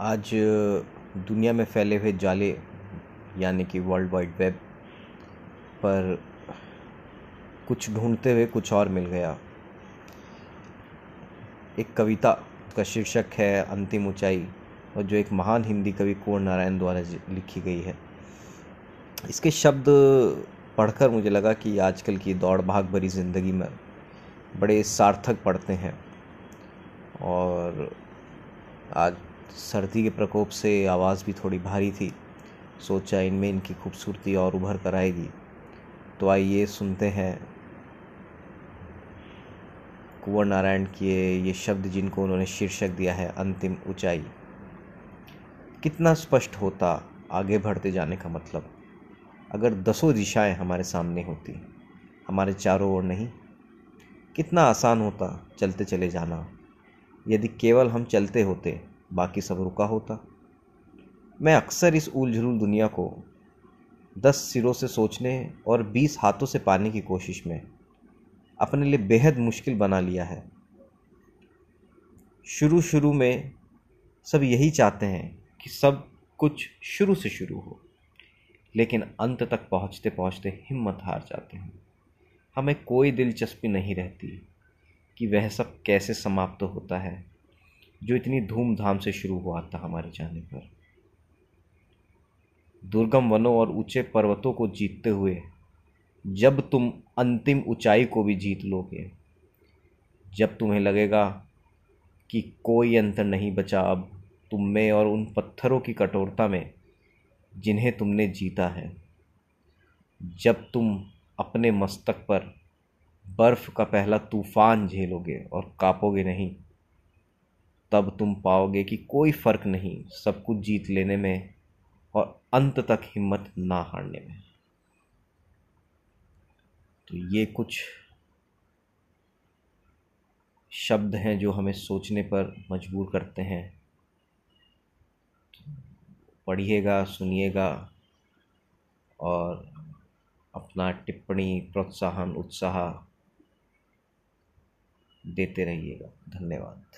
आज दुनिया में फैले हुए जाले, यानी कि वर्ल्ड वाइड वेब पर कुछ ढूंढते हुए कुछ और मिल गया। एक कविता का शीर्षक है अंतिम ऊंचाई, और जो एक महान हिंदी कवि कुंवर नारायण द्वारा लिखी गई है। इसके शब्द पढ़कर मुझे लगा कि आजकल की दौड़ भाग भरी ज़िंदगी में बड़े सार्थक पड़ते हैं, और आज सर्दी के प्रकोप से आवाज़ भी थोड़ी भारी थी। सोचा इनमें इनकी खूबसूरती और उभर कर आएगी। तो आइए सुनते हैं। कुंवर नारायण के ये शब्द जिनको उन्होंने शीर्षक दिया है, अंतिम ऊंचाई। कितना स्पष्ट होता आगे बढ़ते जाने का मतलब। अगर दसों दिशाएँ हमारे सामने होती, हमारे चारों ओर नहीं, कितना आसान होता चलते चले जाना। यदि केवल हम चलते होते बाकी सब रुका होता। मैं अक्सर इस उलझुल दुनिया को दस सिरों से सोचने और बीस हाथों से पाने की कोशिश में अपने लिए बेहद मुश्किल बना लिया है। शुरू शुरू में सब यही चाहते हैं कि सब कुछ शुरू से शुरू हो, लेकिन अंत तक पहुँचते पहुँचते हिम्मत हार जाते हैं। हमें कोई दिलचस्पी नहीं रहती कि वह सब कैसे समाप्त होता है। जो इतनी धूमधाम से शुरू हुआ था हमारे जाने पर। दुर्गम वनों और ऊँचे पर्वतों को जीतते हुए, जब तुम अंतिम ऊंचाई को भी जीत लोगे, जब तुम्हें लगेगा कि कोई अंतर नहीं बचा अब तुम में और उन पत्थरों की कठोरता में जिन्हें तुमने जीता है, जब तुम अपने मस्तक पर बर्फ़ का पहला तूफ़ान झेलोगे और कापोगे नहीं तब तुम पाओगे कि कोई फ़र्क नहीं सब कुछ जीत लेने में और अंत तक हिम्मत ना हारने में। तो ये कुछ शब्द हैं जो हमें सोचने पर मजबूर करते हैं। पढ़िएगा, सुनिएगा और अपना टिप्पणी, प्रोत्साहन, उत्साह देते रहिएगा। धन्यवाद।